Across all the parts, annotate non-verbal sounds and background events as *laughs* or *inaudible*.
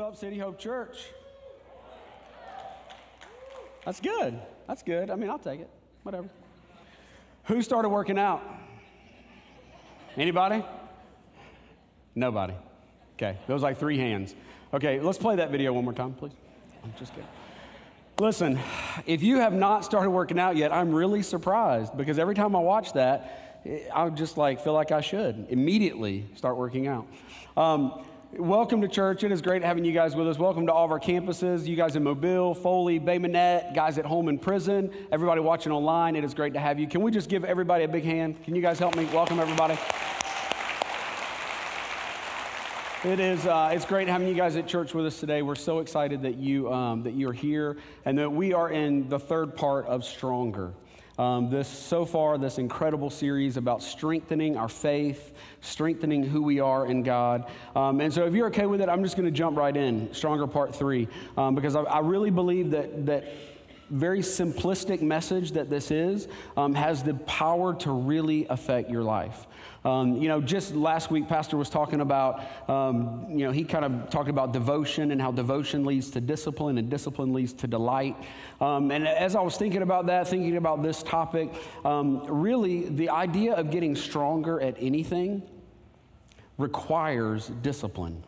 up, City Hope Church? That's good. That's good. I mean, I'll take it. Whatever. Who started working out? Anybody? Nobody. Okay, those like three hands. Okay, let's play that video one more time, please. I'm just kidding. Listen, if you have not started working out yet, I'm really surprised because every time I watch that, I just like feel like I should immediately start working out. Um, welcome to church. It is great having you guys with us. Welcome to all of our campuses. You guys in Mobile, Foley, Bay guys at home in prison, everybody watching online. It is great to have you. Can we just give everybody a big hand? Can you guys help me? Welcome everybody. It is. Uh, it's great having you guys at church with us today. We're so excited that you um, that you're here and that we are in the third part of Stronger. Um, this so far, this incredible series about strengthening our faith, strengthening who we are in God. Um, and so, if you're okay with it, I'm just going to jump right in, Stronger Part Three, um, because I, I really believe that that very simplistic message that this is um, has the power to really affect your life. Um, you know, just last week, Pastor was talking about, um, you know, he kind of talked about devotion and how devotion leads to discipline and discipline leads to delight. Um, and as I was thinking about that, thinking about this topic, um, really the idea of getting stronger at anything requires discipline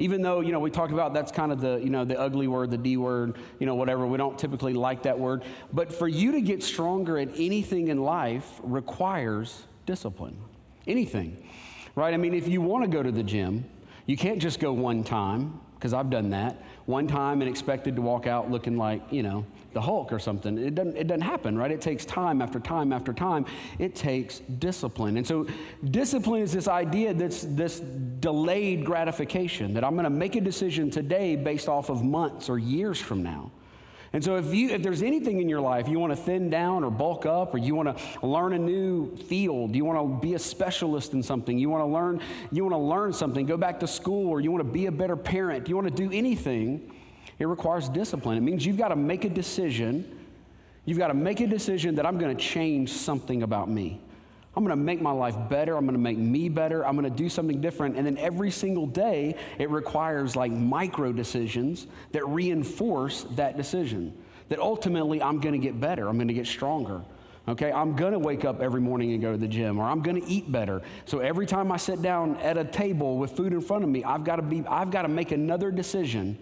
even though you know we talked about that's kind of the you know the ugly word the d word you know whatever we don't typically like that word. But for you to get stronger at anything in life requires discipline. Anything, right? I mean, if you want to go to the gym, you can't just go one time, because I've done that, one time and expected to walk out looking like, you know, the Hulk or something. It doesn't, it doesn't happen, right? It takes time after time after time. It takes discipline. And so, discipline is this idea that's this delayed gratification that I'm going to make a decision today based off of months or years from now. And so, if, you, if there's anything in your life you want to thin down or bulk up, or you want to learn a new field, you want to be a specialist in something, you want to learn, you want to learn something, go back to school, or you want to be a better parent, you want to do anything, it requires discipline. It means you've got to make a decision. You've got to make a decision that I'm going to change something about me. I'm going to make my life better. I'm going to make me better. I'm going to do something different. And then every single day, it requires like micro decisions that reinforce that decision. That ultimately, I'm going to get better. I'm going to get stronger. Okay, I'm to wake up every morning and go to the gym, or I'm to eat better. So every time I sit down at a table with food in front of me, I've got to be, I've got to make another decision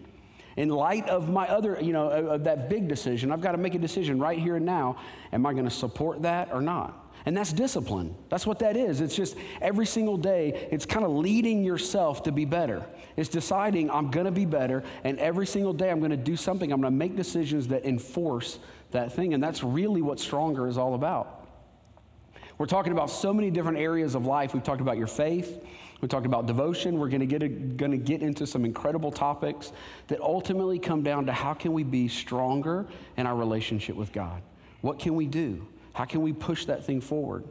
in light of my other, you know, of that big decision. I've got to make a decision right here and now. Am I to support that or not? And that's discipline. That's what that is. It's just every single day, it's kind of leading yourself to be better. It's deciding I'm going to be better, and every single day I'm going to do something. I'm going to make decisions that enforce that thing. And that's really what Stronger is all about. We're talking about so many different areas of life. We've talked about your faith. We talked about devotion. We're going to get going to get into some incredible topics that ultimately come down to how can we be stronger in our relationship with God? What can we do? How can we push that thing forward?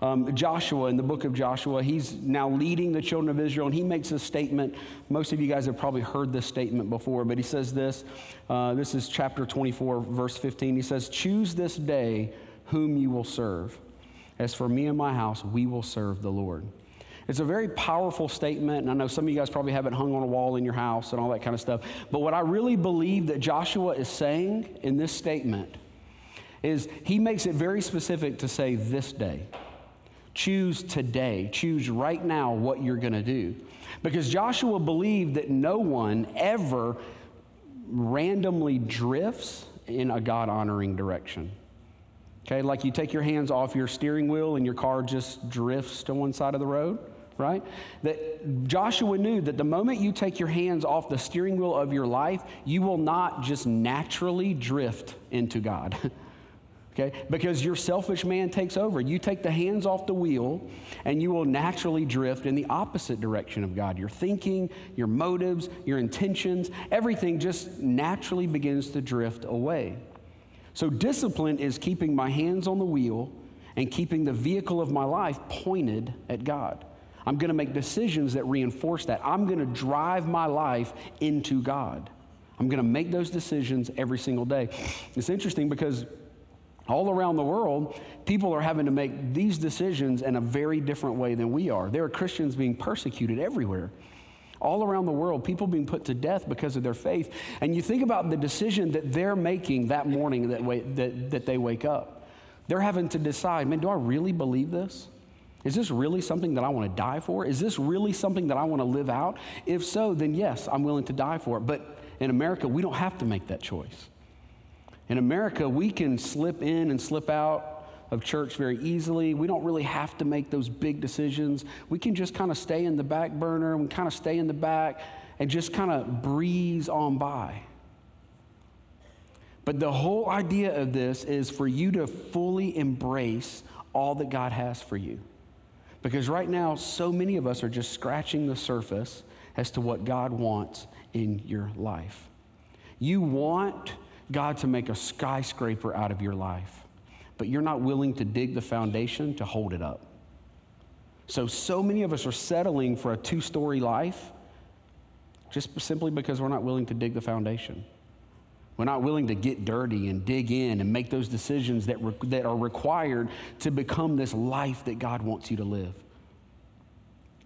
Um, Joshua, in the book of Joshua, he's now leading the children of Israel, and he makes a statement. Most of you guys have probably heard this statement before, but he says this. Uh, this is chapter 24, verse 15. He says, Choose this day whom you will serve. As for me and my house, we will serve the Lord. It's a very powerful statement, and I know some of you guys probably have it hung on a wall in your house and all that kind of stuff. But what I really believe that Joshua is saying in this statement is he makes it very specific to say this day. Choose today. Choose right now what you're going to do. Because Joshua believed that no one ever randomly drifts in a God honoring direction. Okay, like you take your hands off your steering wheel and your car just drifts to one side of the road, right? That Joshua knew that the moment you take your hands off the steering wheel of your life, you will not just naturally drift into God. *laughs* okay? Because your selfish man takes over. You take the hands off the wheel, and you will naturally drift in the opposite direction of God. Your thinking, your motives, your intentions, everything just naturally begins to drift away. So, discipline is keeping my hands on the wheel and keeping the vehicle of my life pointed at God. I'm going to make decisions that reinforce that. I'm going to drive my life into God. I'm going to make those decisions every single day. It's interesting because all around the world, people are having to make these decisions in a very different way than we are. There are Christians being persecuted everywhere. all around the world, people being put to death because of their faith. And you think about the decision that they're making that morning that, that, that they wake up. They're having to decide, man, do I really believe this? Is this really something that I want to die for? Is this really something that I want to live out? If so, then yes, I'm willing to die for it. But in America, we don't have to make that choice. In America, we can slip in and slip out of church very easily. We don't really have to make those big decisions. We can just kind of stay in the back burner and kind of stay in the back and just kind of breeze on by. But the whole idea of this is for you to fully embrace all that God has for you. Because right now, so many of us are just scratching the surface as to what God wants in your life. You want God to make a skyscraper out of your life, but you're not willing to dig the foundation to hold it up. So, so many of us are settling for a two story life just simply because we're not willing to dig the foundation. We're not willing to get dirty and dig in and make those decisions that, re- that are required to become this life that God wants you to live.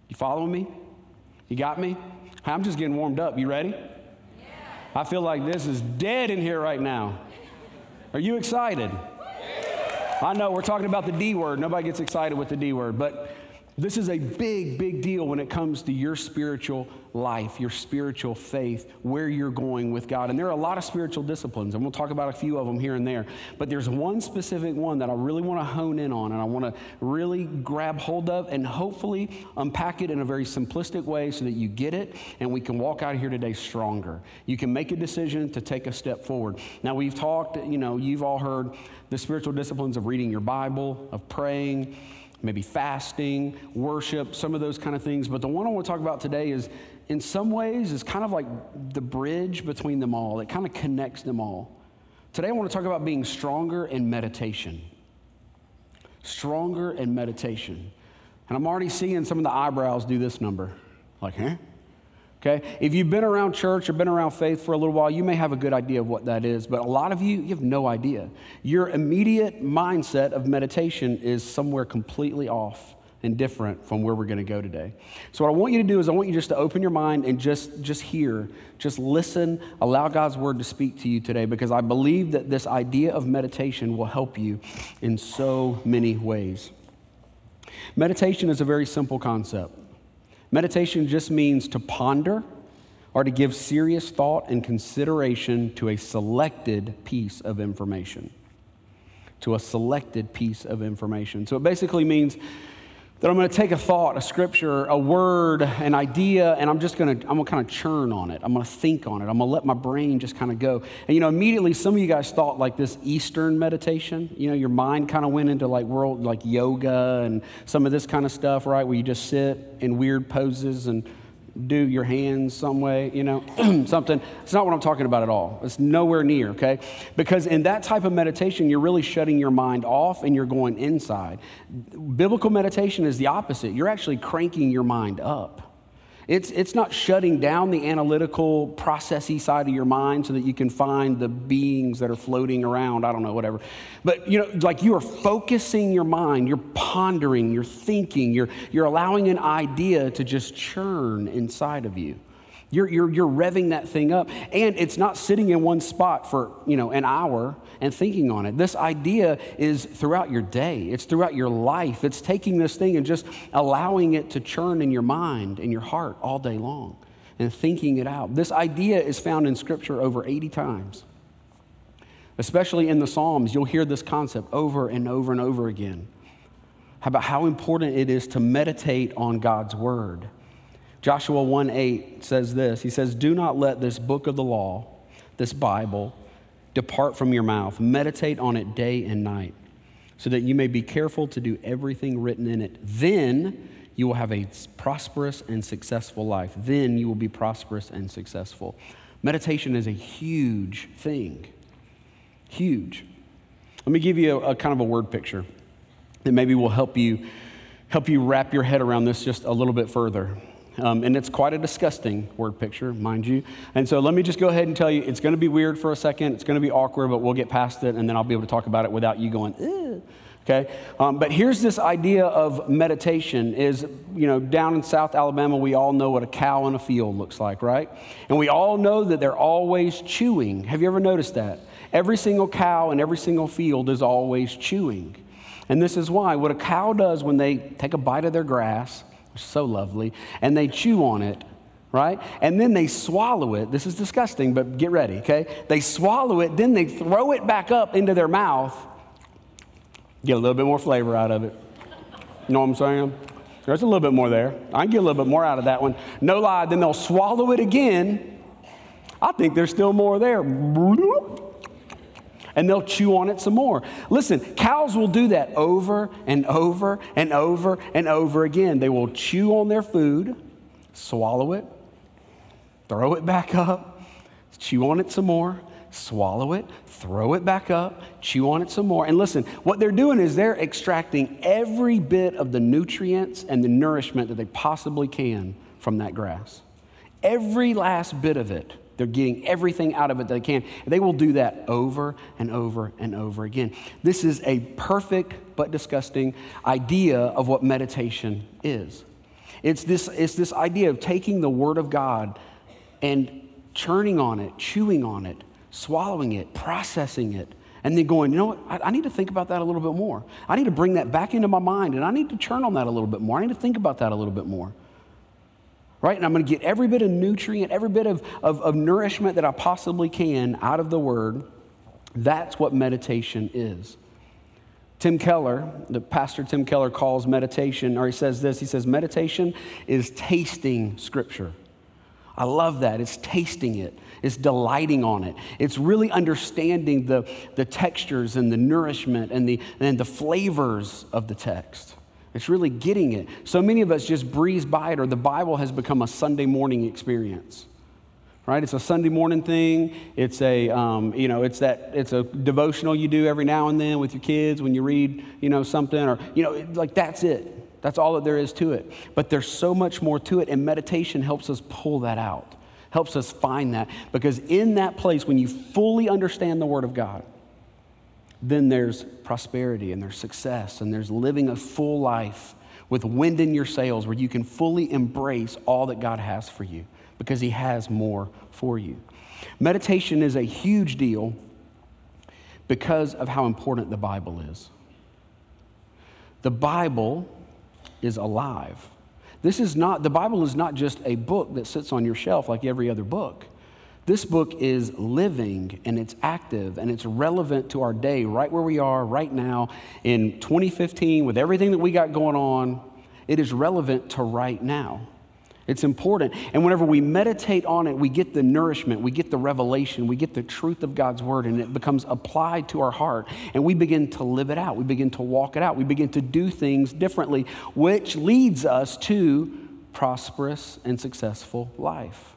You following me? You got me? I'm just getting warmed up. You ready? I feel like this is dead in here right now. Are you excited? I know we're talking about the D word. Nobody gets excited with the D word, but this is a big, big deal when it comes to your spiritual life, your spiritual faith, where you're going with God. And there are a lot of spiritual disciplines, and we'll talk about a few of them here and there. But there's one specific one that I really want to hone in on, and I want to really grab hold of and hopefully unpack it in a very simplistic way so that you get it and we can walk out of here today stronger. You can make a decision to take a step forward. Now, we've talked, you know, you've all heard the spiritual disciplines of reading your Bible, of praying maybe fasting, worship, some of those kind of things. But the one I want to talk about today is, in some ways, is kind of like the bridge between them all. It kind of connects them all. Today I want to talk about being stronger in meditation. Stronger in meditation. And I'm already seeing some of the eyebrows do this number. Like, huh? Okay? If you've been around church or been around faith for a little while, you may have a good idea of what that is, but a lot of you, you have no idea. Your immediate mindset of meditation is somewhere completely off and different from where we're going to go today. So what I want you to do is I want you just to open your mind and just just hear, just listen, allow God's word to speak to you today because I believe that this idea of meditation will help you in so many ways. Meditation is a very simple concept. Meditation just means to ponder or to give serious thought and consideration to a selected piece of information. To a selected piece of information. So it basically means that I'm going to take a thought, a scripture, a word, an idea, and I'm just going to, I'm going to kind of churn on it. I'm going to think on it. I'm going to let my brain just kind of go. And, you know, immediately some of you guys thought like this Eastern meditation. You know, your mind kind of went into like world, like yoga and some of this kind of stuff, right? Where you just sit in weird poses and do your hands some way, you know, *clears throat* something. It's not what I'm talking about at all. It's nowhere near, okay? Because in that type of meditation, you're really shutting your mind off and you're going inside. Biblical meditation is the opposite. You're actually cranking your mind up. It's, it's not shutting down the analytical, processy side of your mind so that you can find the beings that are floating around. I don't know, whatever. But, you know, like you are focusing your mind, you're pondering, you're thinking, you're, you're allowing an idea to just churn inside of you. You're, you're, you're revving that thing up. And it's not sitting in one spot for, you know, an hour and thinking on it. This idea is throughout your day. It's throughout your life. It's taking this thing and just allowing it to churn in your mind and your heart all day long and thinking it out. This idea is found in Scripture over 80 times. Especially in the Psalms, you'll hear this concept over and over and over again about how important it is to meditate on God's Word. Joshua 1 8 says this He says, Do not let this book of the law, this Bible, depart from your mouth. Meditate on it day and night, so that you may be careful to do everything written in it. Then you will have a prosperous and successful life. Then you will be prosperous and successful. Meditation is a huge thing. Huge. Let me give you a, a kind of a word picture that maybe will help you help you wrap your head around this just a little bit further. Um, and it's quite a disgusting word picture, mind you. And so let me just go ahead and tell you it's going to be weird for a second. It's going to be awkward, but we'll get past it, and then I'll be able to talk about it without you going, Ew. Okay, um, but here's this idea of meditation is, you know, down in South Alabama, we all know what a cow in a field looks like, right? And we all know that they're always chewing. Have you ever noticed that? Every single cow in every single field is always chewing. And this is why what a cow does when they take a bite of their grass, so lovely, and they chew on it, right? And then they swallow it. This is disgusting, but get ready, okay? They swallow it, then they throw it back up into their mouth Get a little bit more flavor out of it. You know what I'm saying? There's a little bit more there. I can get a little bit more out of that one. No lie, then they'll swallow it again. I think there's still more there. And they'll chew on it some more. Listen, cows will do that over and over and over and over again. They will chew on their food, swallow it, throw it back up, chew on it some more, swallow it, throw it back up, chew on it some more. And listen, what they're doing is they're extracting every bit of the nutrients and the nourishment that they possibly can from that grass. Every last bit of it. They're getting everything out of it they can. They will do that over and over and over again. This is a perfect but disgusting idea of what meditation is. It's this, it's this idea of taking the Word of God and churning on it, chewing on it, swallowing it, processing it, and then going, you know what, I, I, need to think about that a little bit more. I need to bring that back into my mind, and I need to churn on that a little bit more. I need to think about that a little bit more. Right? And I'm going to get every bit of nutrient, every bit of, of, of nourishment that I possibly can out of the Word. That's what meditation is. Tim Keller, the pastor Tim Keller calls meditation, or he says this he says, meditation is tasting Scripture. I love that. It's tasting it, it's delighting on it. It's really understanding the, the textures and the nourishment and the, and the flavors of the text. It's really getting it. So many of us just breeze by it, or the Bible has become a Sunday morning experience. Right? It's a Sunday morning thing. It's a, um, you know, it's that, it's a devotional you do every now and then with your kids when you read, you know, something, or, you know, like that's it. That's all that there is to it. But there's so much more to it, and meditation helps us pull that out, helps us find that. Because in that place, when you fully understand the Word of God, then there's prosperity and there's success and there's living a full life with wind in your sails where you can fully embrace all that God has for you because He has more for you. Meditation is a huge deal because of how important the Bible is. The Bible is alive. This is not, the Bible is not just a book that sits on your shelf like every other book. This book is living and it's active and it's relevant to our day, right where we are right now in 2015 with everything that we got going on. It is relevant to right now. It's important. And whenever we meditate on it, we get the nourishment, we get the revelation, we get the truth of God's word, and it becomes applied to our heart. And we begin to live it out. We begin to walk it out. We begin to do things differently, which leads us to prosperous and successful life.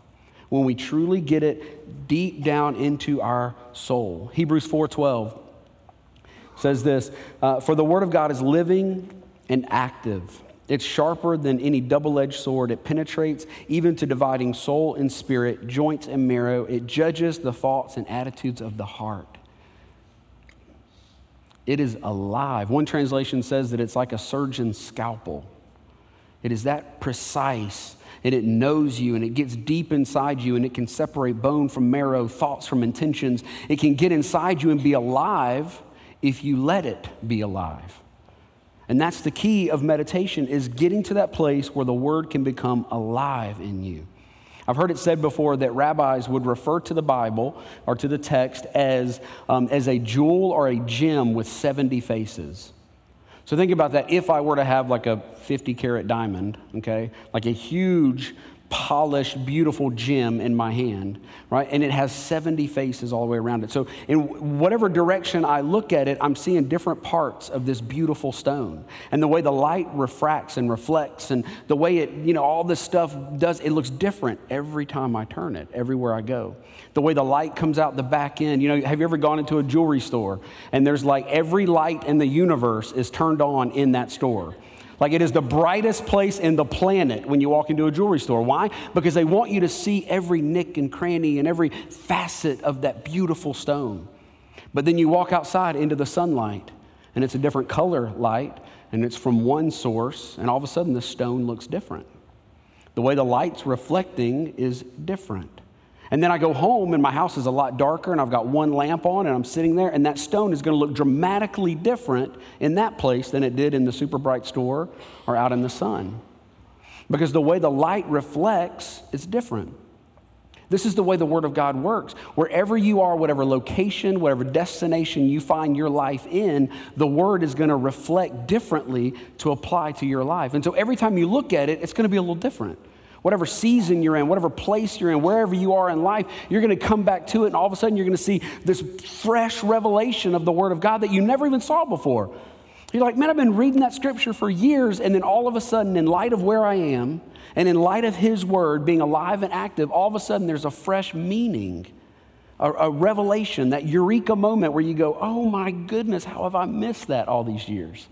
When we truly get it deep down into our soul. Hebrews 4:12 says this, uh, "For the word of God is living and active." It's sharper than any double edged sword. It penetrates even to dividing soul and spirit, joints and marrow. It judges the thoughts and attitudes of the heart. It is alive. One translation says that it's like a surgeon's scalpel. It is that precise and it knows you and it gets deep inside you and it can separate bone from marrow, thoughts from intentions. It can get inside you and be alive if you let it be alive. And that's the key of meditation is getting to that place where the word can become alive in you. I've heard it said before that rabbis would refer to the Bible or to the text as, um, as a jewel or a gem with 70 faces. So think about that. If I were to have like a 50 carat diamond, okay, like a huge polished, beautiful gem in my hand, right? And it has 70 faces all the way around it. So, in whatever direction I look at it, I'm seeing different parts of this beautiful stone. And the way the light refracts and reflects, and the way it, you know, all this stuff does, it looks different every time I turn it, everywhere I go. The way the light comes out the back end. You know, have you ever gone into a jewelry store and there's like every light in the universe is turned on in that store? Like it is the brightest place in the planet when you walk into a jewelry store. Why? Because they want you to see every nick and cranny and every facet of that beautiful stone. But then you walk outside into the sunlight and it's a different color light, and it's from one source, and all of a sudden the stone looks different. The way the light's reflecting is different. And then I go home and my house is a lot darker and I've got one lamp on and I'm sitting there and that stone is going to look dramatically different in that place than it did in the super bright store or out in the sun. Because the way the light reflects is different. This is the way the Word of God works. Wherever you are, whatever location, whatever destination you find your life in, the Word is going to reflect differently to apply to your life. And so every time you look at it, it's going to be a little different. Whatever season you're in, whatever place you're in, wherever you are in life, you're going to come back to it, and all of a sudden you're going to see this fresh revelation of the Word of God that you never even saw before. You're like, man, I've been reading that scripture for years, and then all of a sudden, in light of where I am, and in light of His Word being alive and active, all of a sudden there's a fresh meaning, a, a revelation, that eureka moment where you go, oh my goodness, how have I missed that all these years?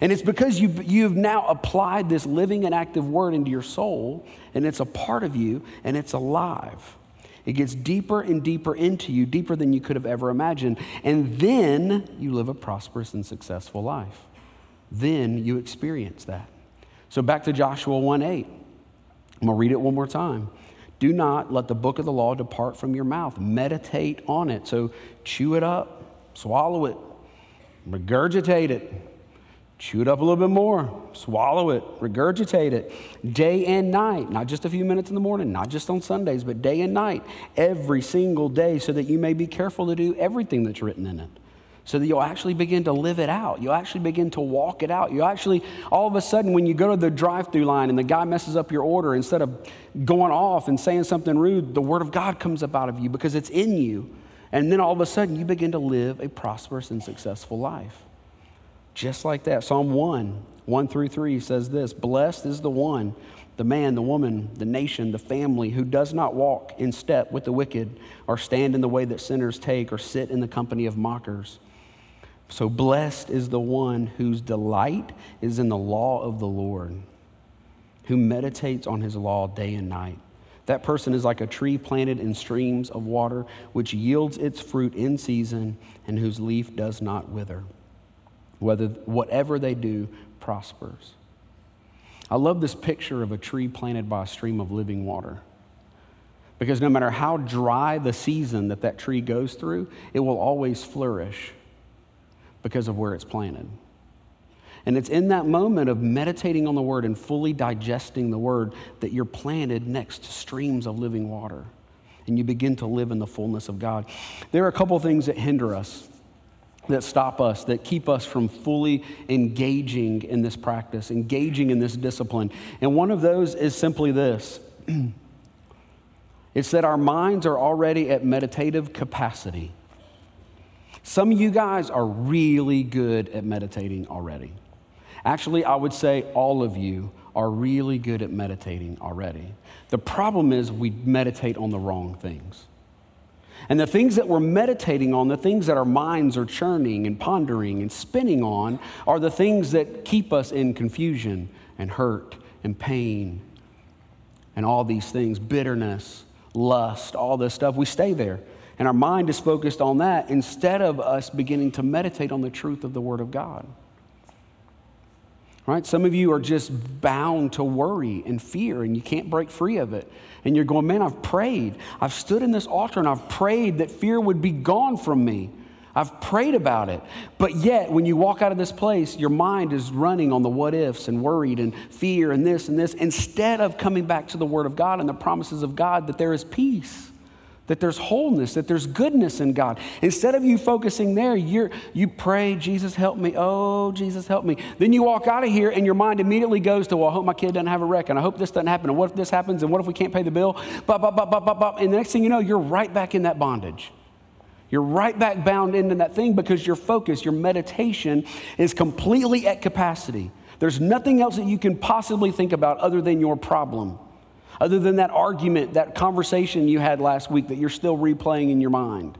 And it's because you, you've now applied this living and active word into your soul, and it's a part of you, and it's alive. It gets deeper and deeper into you, deeper than you could have ever imagined. And then you live a prosperous and successful life. Then you experience that. So back to Joshua 1 8. I'm going to read it one more time. Do not let the book of the law depart from your mouth. Meditate on it. So chew it up, swallow it, regurgitate it Chew it up a little bit more, swallow it, regurgitate it, day and night, not just a few minutes in the morning, not just on Sundays, but day and night, every single day, so that you may be careful to do everything that's written in it. So that you'll actually begin to live it out. You'll actually begin to walk it out. You'll actually, all of a sudden, when you go to the drive through line and the guy messes up your order, instead of going off and saying something rude, the Word of God comes up out of you because it's in you. And then all of a sudden, you begin to live a prosperous and successful life. Just like that. Psalm 1, 1 through 3 says this Blessed is the one, the man, the woman, the nation, the family who does not walk in step with the wicked, or stand in the way that sinners take, or sit in the company of mockers. So blessed is the one whose delight is in the law of the Lord, who meditates on his law day and night. That person is like a tree planted in streams of water, which yields its fruit in season and whose leaf does not wither whether whatever they do prospers. I love this picture of a tree planted by a stream of living water. Because no matter how dry the season that that tree goes through, it will always flourish because of where it's planted. And it's in that moment of meditating on the word and fully digesting the word that you're planted next to streams of living water. And you begin to live in the fullness of God. There are a couple things that hinder us that stop us, that keep us from fully engaging in this practice, engaging in this discipline. And one of those is simply this *clears throat* it's that our minds are already at meditative capacity. Some of you guys are really good at meditating already. Actually, I would say all of you are really good at meditating already. The problem is we meditate on the wrong things. And the things that we're meditating on, the things that our minds are churning and pondering and spinning on, are the things that keep us in confusion and hurt and pain and all these things bitterness, lust, all this stuff. We stay there. And our mind is focused on that instead of us beginning to meditate on the truth of the Word of God. Right? Some of you are just bound to worry and fear, and you can't break free of it. And you're going, man, I've prayed. I've stood in this altar and I've prayed that fear would be gone from me. I've prayed about it. But yet, when you walk out of this place, your mind is running on the what ifs and worried and fear and this and this, instead of coming back to the Word of God and the promises of God that there is peace that there's wholeness, that there's goodness in God. Instead of you focusing there, you you pray, Jesus, help me. Oh, Jesus, help me. Then you walk out of here and your mind immediately goes to, well, I hope my kid doesn't have a wreck, and I hope this doesn't happen, and what if this happens, and what if we can't pay the bill? Bop, bop, bop, bop, bop, bop. And the next thing you know, you're right back in that bondage. You're right back bound into that thing because your focus, your meditation is completely at capacity. There's nothing else that you can possibly think about other than your problem other than that argument, that conversation you had last week that you're still replaying in your mind.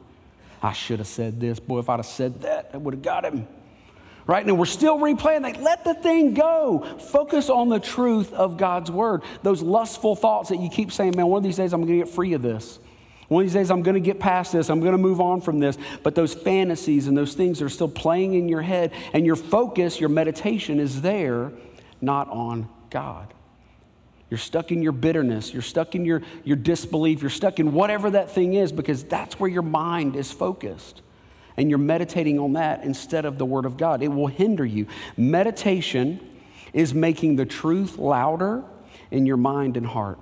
I should have said this. Boy, if I'd have said that, I would have got him. Right? And we're still replaying that. Let the thing go. Focus on the truth of God's word. Those lustful thoughts that you keep saying, man, one of these days I'm going to get free of this. One of these days, I'm going to get past this. I'm going to move on from this. But those fantasies and those things are still playing in your head, and your focus, your meditation is there, not on God. You're stuck in your bitterness. You're stuck in your, your disbelief. You're stuck in whatever that thing is because that's where your mind is focused. And you're meditating on that instead of the Word of God. It will hinder you. Meditation is making the truth louder in your mind and heart.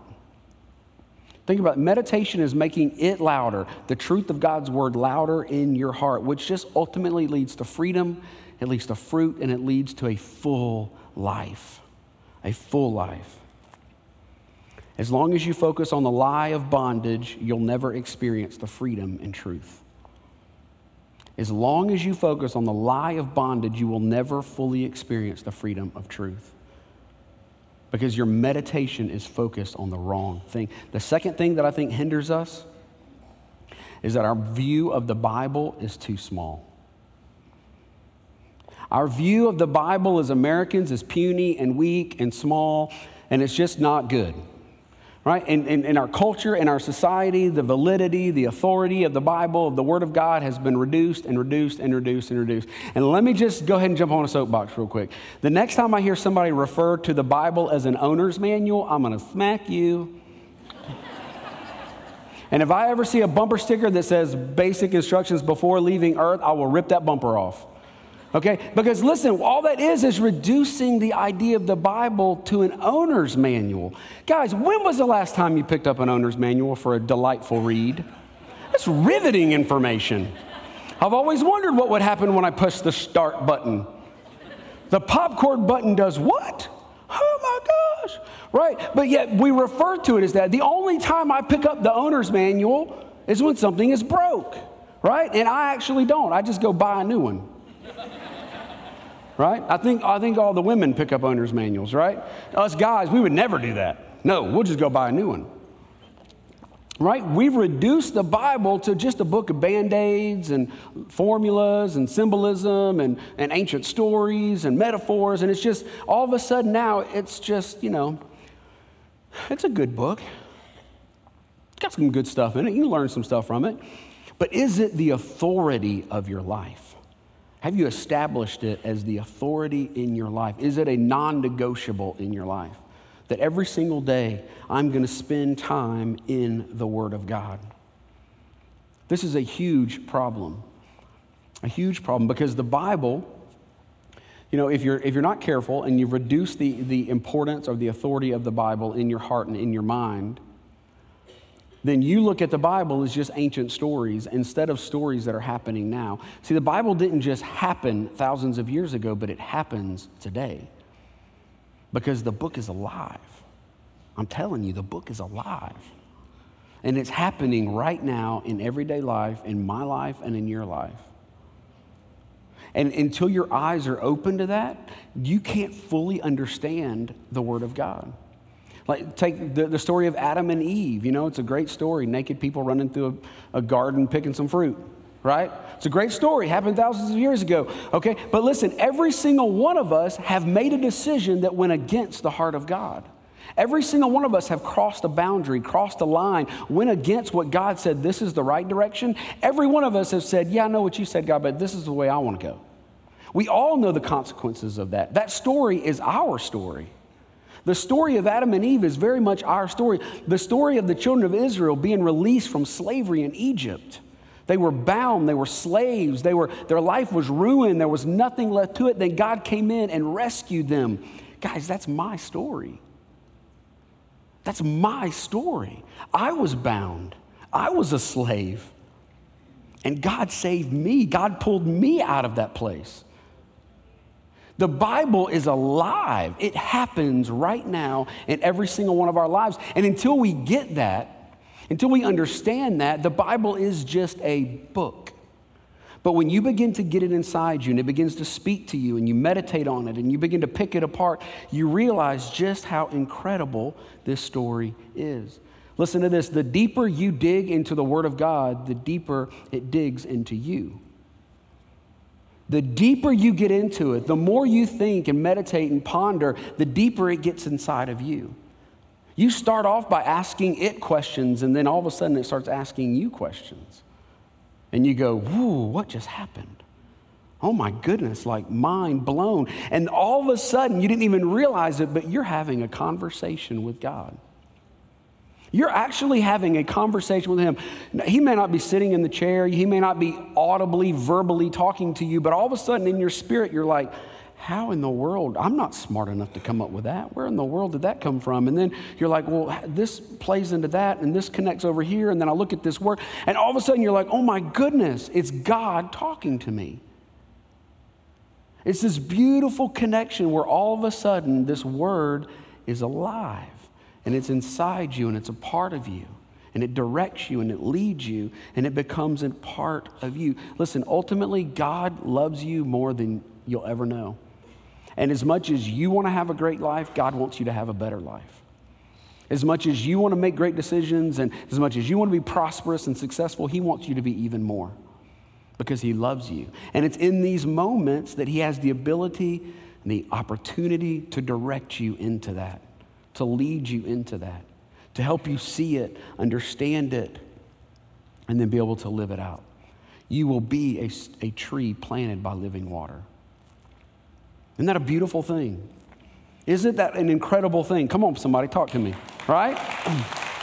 Think about it. Meditation is making it louder, the truth of God's word louder in your heart, which just ultimately leads to freedom, it leads to fruit, and it leads to a full life. A full life. As long as you focus on the lie of bondage, you'll never experience the freedom and truth. As long as you focus on the lie of bondage, you will never fully experience the freedom of truth because your meditation is focused on the wrong thing. The second thing that I think hinders us is that our view of the Bible is too small. Our view of the Bible as Americans is puny and weak and small, and it's just not good right? In, in, in, our culture, in our society, the validity, the authority of the Bible, of the Word of God has been reduced and reduced and reduced and reduced. And let me just go ahead and jump on a soapbox real quick. The next time I hear somebody refer to the Bible as an owner's manual, I'm going to smack you. *laughs* and if I ever see a bumper sticker that says basic instructions before leaving earth, I will rip that bumper off. Okay? Because listen, all that is is reducing the idea of the Bible to an owner's manual. Guys, when was the last time you picked up an owner's manual for a delightful read? That's riveting information. I've always wondered what would happen when I push the start button. The popcorn button does what? Oh my gosh. Right? But yet we refer to it as that. The only time I pick up the owner's manual is when something is broke. Right? And I actually don't. I just go buy a new one right? I think, I think all the women pick up owner's manuals, right? Us guys, we would never do that. No, we'll just go buy a new one. Right? We've reduced the Bible to just a book of band aids and formulas and symbolism and, and ancient stories and metaphors. And it's just, all of a sudden now, it's just, you know, it's a good book. It's got some good stuff in it. You can learn some stuff from it. But is it the authority of your life? Have you established it as the authority in your life? Is it a non negotiable in your life? That every single day I'm going to spend time in the Word of God. This is a huge problem. A huge problem because the Bible, you know, if you're, if you're not careful and you reduce the, the importance or the authority of the Bible in your heart and in your mind, then you look at the Bible as just ancient stories instead of stories that are happening now. See, the Bible didn't just happen thousands of years ago, but it happens today because the book is alive. I'm telling you, the book is alive. And it's happening right now in everyday life, in my life, and in your life. And until your eyes are open to that, you can't fully understand the Word of God. Like, take the, the story of Adam and Eve. You know, it's a great story. Naked people running through a, a garden picking some fruit, right? It's a great story. Happened thousands of years ago, okay? But listen, every single one of us have made a decision that went against the heart of God. Every single one of us have crossed a boundary, crossed a line, went against what God said, this is the right direction. Every one of us have said, Yeah, I know what you said, God, but this is the way I want to go. We all know the consequences of that. That story is our story. The story of Adam and Eve is very much our story. The story of the children of Israel being released from slavery in Egypt. They were bound, they were slaves, they were, their life was ruined, there was nothing left to it. Then God came in and rescued them. Guys, that's my story. That's my story. I was bound, I was a slave. And God saved me. God pulled me out of that place. The Bible is alive. It happens right now in every single one of our lives. And until we get that, until we understand that, the Bible is just a book. But when you begin to get it inside you and it begins to speak to you and you meditate on it and you begin to pick it apart, you realize just how incredible this story is. Listen to this the deeper you dig into the Word of God, the deeper it digs into you. The deeper you get into it, the more you think and meditate and ponder, the deeper it gets inside of you. You start off by asking it questions, and then all of a sudden it starts asking you questions. And you go, Whoa, what just happened? Oh my goodness, like mind blown. And all of a sudden, you didn't even realize it, but you're having a conversation with God. You're actually having a conversation with Him. He may not be sitting in the chair, He may not be audibly, verbally talking to you, but all of a sudden in your spirit, you're like, how in the world? I'm not smart enough to come up with that. Where in the world did that come from? And then you're like, well, this plays into that, and this connects over here. And then I look at this word, and all of a sudden you're like, oh my goodness, it's God talking to me. It's this beautiful connection where all of a sudden this word is alive and it's inside you and it's a part of you and it directs you and it leads you and it becomes a part of you. Listen, ultimately, God loves you more than you'll ever know. And as much as you want to have a great life, God wants you to have a better life. As much as you want to make great decisions and as much as you want to be prosperous and successful, He wants you to be even more because He loves you. And it's in these moments that He has the ability and the opportunity to direct you into that, to lead you into that, to help you see it, understand it, and then be able to live it out. You will be a, a tree planted by living water. Isn't that a beautiful thing? Isn't that an incredible thing? Come on, somebody, talk to me, right? *clears throat*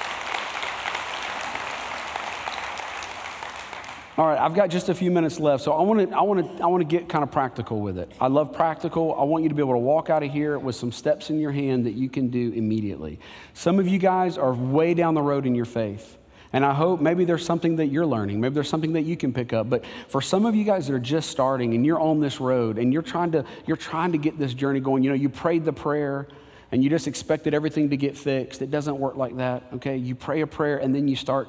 All right, I've got just a few minutes left, so I want to I want to I want to get kind of practical with it. I love practical. I want you to be able to walk out of here with some steps in your hand that you can do immediately. Some of you guys are way down the road in your faith. And I hope maybe there's something that you're learning. Maybe there's something that you can pick up. But for some of you guys that are just starting and you're on this road and you're trying to you're trying to get this journey going, you know, you prayed the prayer and you just expected everything to get fixed. It doesn't work like that. Okay? You pray a prayer and then you start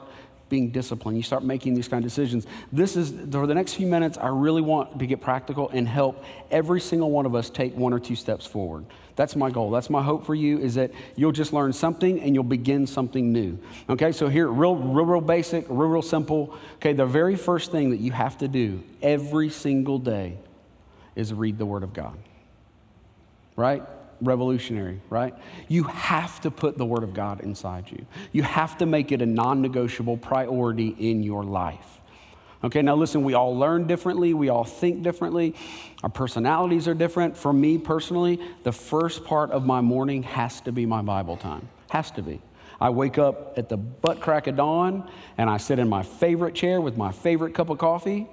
being disciplined. You start making these kind of decisions. This is, for the next few minutes, I really want to get practical and help every single one of us take one or two steps forward. That's my goal. That's my hope for you is that you'll just learn something and you'll begin something new. Okay, so here, real, real, real basic, real, real simple. Okay, the very first thing that you have to do every single day is read the Word of God. Right? Revolutionary, right? You have to put the Word of God inside you. You have to make it a non negotiable priority in your life. Okay, now listen, we all learn differently, we all think differently, our personalities are different. For me personally, the first part of my morning has to be my Bible time. Has to be. I wake up at the butt crack of dawn and I sit in my favorite chair with my favorite cup of coffee.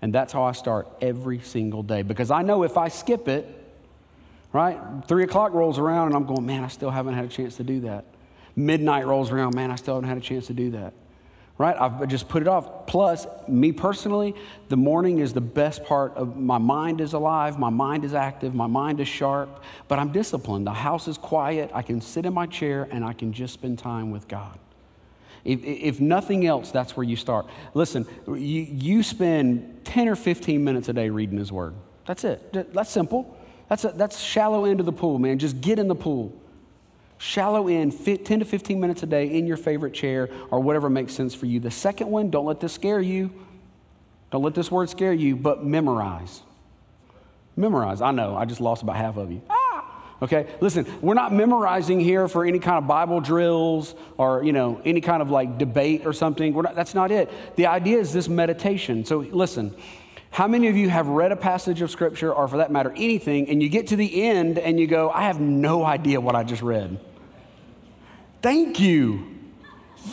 And that's how I start every single day because I know if I skip it, right? Three o'clock rolls around and I'm going, man, I still haven't had a chance to do that. Midnight rolls around, man, I still haven't had a chance to do that. Right? I've just put it off. Plus, me personally, the morning is the best part of my mind is alive, my mind is active, my mind is sharp, but I'm disciplined. The house is quiet. I can sit in my chair and I can just spend time with God. If, if nothing else, that's where you start. Listen, you, you spend 10 or 15 minutes a day reading His Word. That's it. That's simple. That's, a, that's shallow end of the pool, man. Just get in the pool. Shallow in 10 to 15 minutes a day in your favorite chair or whatever makes sense for you. The second one, don't let this scare you. Don't let this word scare you, but memorize. Memorize. I know, I just lost about half of you. Ah! Okay, listen, we're not memorizing here for any kind of Bible drills or, you know, any kind of like debate or something. Not, that's not it. The idea is this meditation. So listen, how many of you have read a passage of scripture, or for that matter, anything, and you get to the end and you go, I have no idea what I just read? Thank you.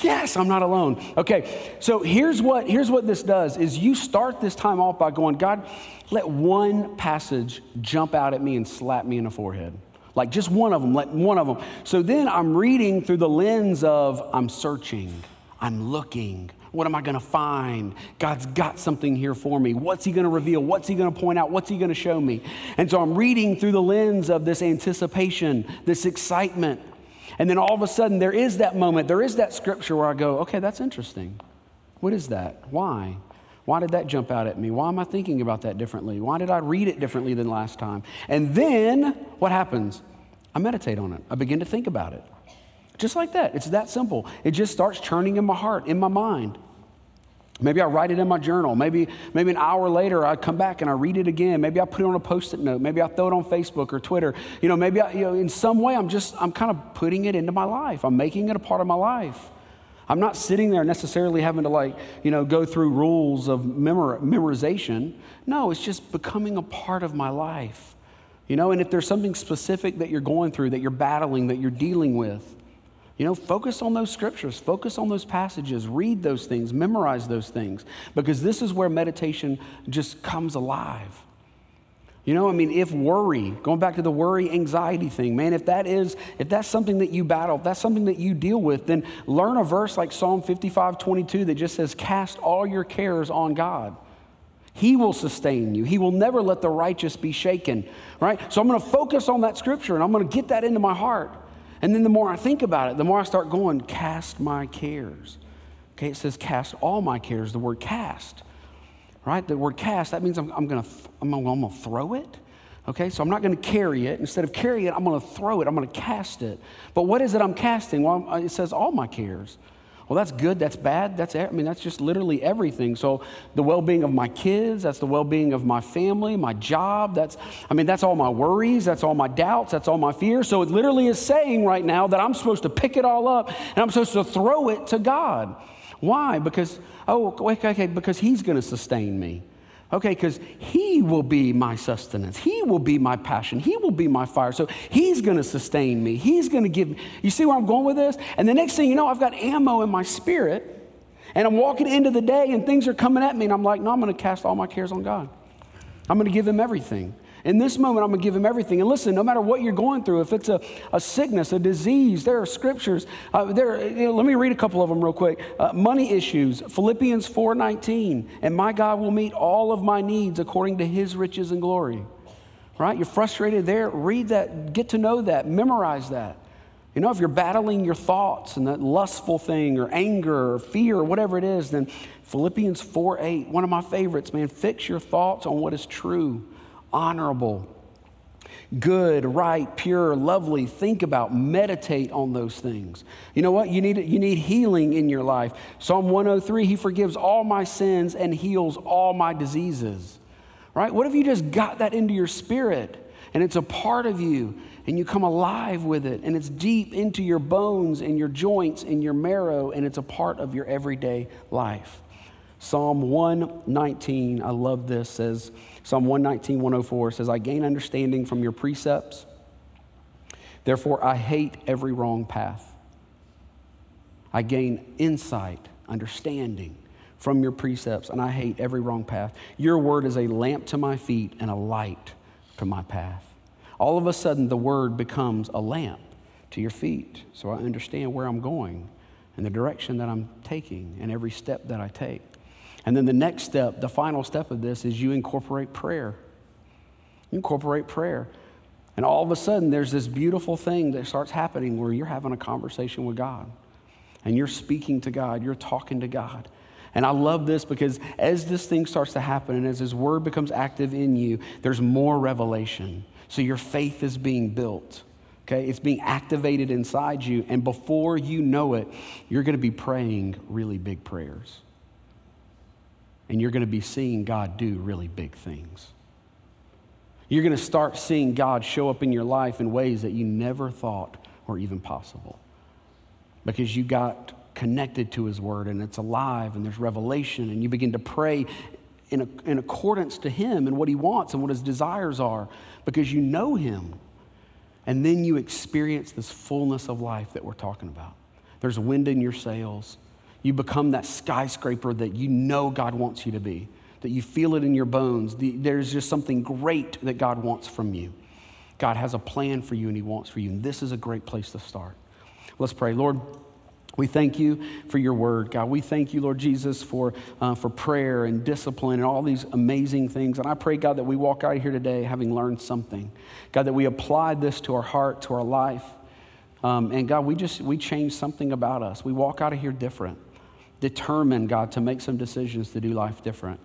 Yes, I'm not alone. Okay, so here's what, here's what this does is you start this time off by going, God, let one passage jump out at me and slap me in the forehead. Like just one of them, let one of them. So then I'm reading through the lens of I'm searching, I'm looking, what am I going to find? God's got something here for me. What's He going to reveal? What's He going to point out? What's He going to show me? And so I'm reading through the lens of this anticipation, this excitement. And then all of a sudden, there is that moment, there is that scripture where I go, okay, that's interesting. What is that? Why? Why did that jump out at me? Why am I thinking about that differently? Why did I read it differently than last time? And then what happens? I meditate on it, I begin to think about it. Just like that. It's that simple. It just starts churning in my heart, in my mind. Maybe I write it in my journal. Maybe, maybe an hour later I come back and I read it again. Maybe I put it on a post-it note. Maybe I throw it on Facebook or Twitter. You know, maybe I, you know, in some way I'm just, I'm kind of putting it into my life. I'm making it a part of my life. I'm not sitting there necessarily having to like, you know, go through rules of memor- memorization. No, it's just becoming a part of my life. You know, and if there's something specific that you're going through, that you're battling, that you're dealing with, you know, focus on those scriptures, focus on those passages, read those things, memorize those things, because this is where meditation just comes alive. You know, I mean, if worry, going back to the worry anxiety thing, man, if that is, if that's something that you battle, if that's something that you deal with, then learn a verse like Psalm 55 22 that just says, Cast all your cares on God. He will sustain you. He will never let the righteous be shaken, right? So I'm going to focus on that scripture and I'm going to get that into my heart. And then the more I think about it, the more I start going, cast my cares. Okay, it says cast all my cares, the word cast, right? The word cast, that means I'm, I'm to I'm, I'm to throw it. Okay, so I'm not to carry it. Instead of carry it, I'm to throw it. I'm to cast it. But what is it I'm casting? Well, it says all my cares. Well, that's good, that's bad, that's, I mean, that's just literally everything. So the well-being of my kids, that's the well-being of my family, my job, that's, I mean, that's all my worries, that's all my doubts, that's all my fears. So it literally is saying right now that I'm supposed to pick it all up and I'm supposed to throw it to God. Why? Because, oh, okay, okay because He's going to sustain me. Okay, because He will be my sustenance. He will be my passion. He will be my fire. So He's going to sustain me. He's going to give me. You see where I'm going with this? And the next thing you know, I've got ammo in my spirit, and I'm walking into the day, and things are coming at me, and I'm like, no, I'm going to cast all my cares on God. I'm going to give Him everything. In this moment, I'm going to give him everything. And listen, no matter what you're going through, if it's a, a sickness, a disease, there are scriptures. Uh, there, you know, let me read a couple of them real quick. Uh, money issues, Philippians 4.19. And my God will meet all of my needs according to his riches and glory. Right? You're frustrated there. Read that. Get to know that. Memorize that. You know, if you're battling your thoughts and that lustful thing or anger or fear or whatever it is, then Philippians 4 8, one of my favorites, man, fix your thoughts on what is true honorable, good, right, pure, lovely. Think about, meditate on those things. You know what? You need, you need healing in your life. Psalm 103 He forgives all my sins and heals all my diseases. Right? What if you just got that into your spirit and it's a part of you and you come alive with it and it's deep into your bones and your joints and your marrow and it's a part of your everyday life? Psalm 119, I love this, says, Psalm 119, 104 says, I gain understanding from your precepts. Therefore, I hate every wrong path. I gain insight, understanding from your precepts, and I hate every wrong path. Your word is a lamp to my feet and a light to my path. All of a sudden, the word becomes a lamp to your feet, so I understand where I'm going and the direction that I'm taking and every step that I take. And then the next step, the final step of this, is you incorporate prayer. Incorporate prayer. And all of a sudden, there's this beautiful thing that starts happening where you're having a conversation with God. And you're speaking to God, you're talking to God. And I love this because as this thing starts to happen and as His Word becomes active in you, there's more revelation. So your faith is being built. Okay, it's being activated inside you. And before you know it, you're going to be praying really big prayers and you're going to be seeing God do really big things. You're going to start seeing God show up in your life in ways that you never thought were even possible because you got connected to His Word and it's alive and there's revelation and you begin to pray in, a, in accordance to Him and what He wants and what His desires are because you know Him. And then you experience this fullness of life that we're talking about. There's wind in your sails. You become that skyscraper that you know God wants you to be, that you feel it in your bones. The, there's just something great that God wants from you. God has a plan for you and He wants for you, and this is a great place to start. Let's pray. Lord, we thank you for your word, God. We thank you, Lord Jesus, for, uh, for prayer and discipline and all these amazing things. And I pray, God, that we walk out of here today having learned something. God, that we apply this to our heart, to our life. Um, and God, we just, we change something about us. We walk out of here different. Determine, God, to make some decisions to do life different.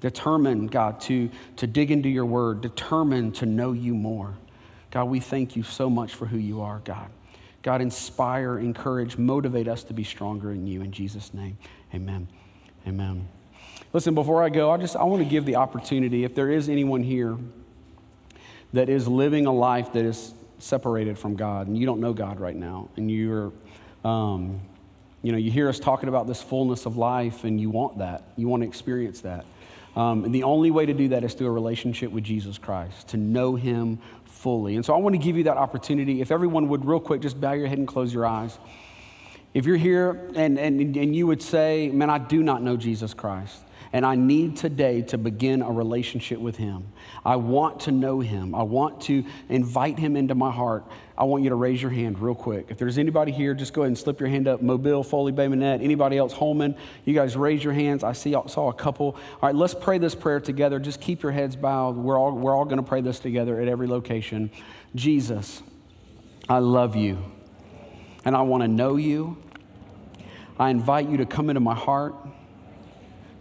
Determine, God, to, to dig into your word. Determine to know you more. God, we thank you so much for who you are, God. God, inspire, encourage, motivate us to be stronger in you. In Jesus' name, amen. Amen. Listen, before I go, I just I want to give the opportunity if there is anyone here that is living a life that is separated from God and you don't know God right now and you're um, you know you hear us talking about this fullness of life and you want that. You want to experience that. Um, and the only way to do that is through a relationship with Jesus Christ to know him fully. And so I want to give you that opportunity. If everyone would real quick just bow your head and close your eyes. If you're here and, and, and you would say man I do not know Jesus Christ and I need today to begin a relationship with Him. I want to know Him. I want to invite Him into my heart. I want you to raise your hand real quick. If there's anybody here, just go ahead and slip your hand up. Mobile, Foley, Bay Minette, anybody else, Holman, you guys raise your hands. I see, saw a couple. All right, let's pray this prayer together. Just keep your heads bowed. We're all, we're all going to pray this together at every location. Jesus, I love you, and I want to know you. I invite you to come into my heart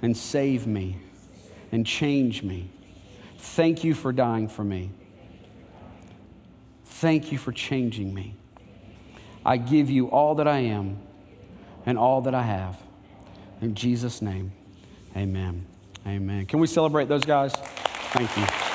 and save me and change me. Thank you for dying for me. Thank you for changing me. I give you all that I am and all that I have. In Jesus' name, amen. Amen. Can we celebrate those guys? Thank you.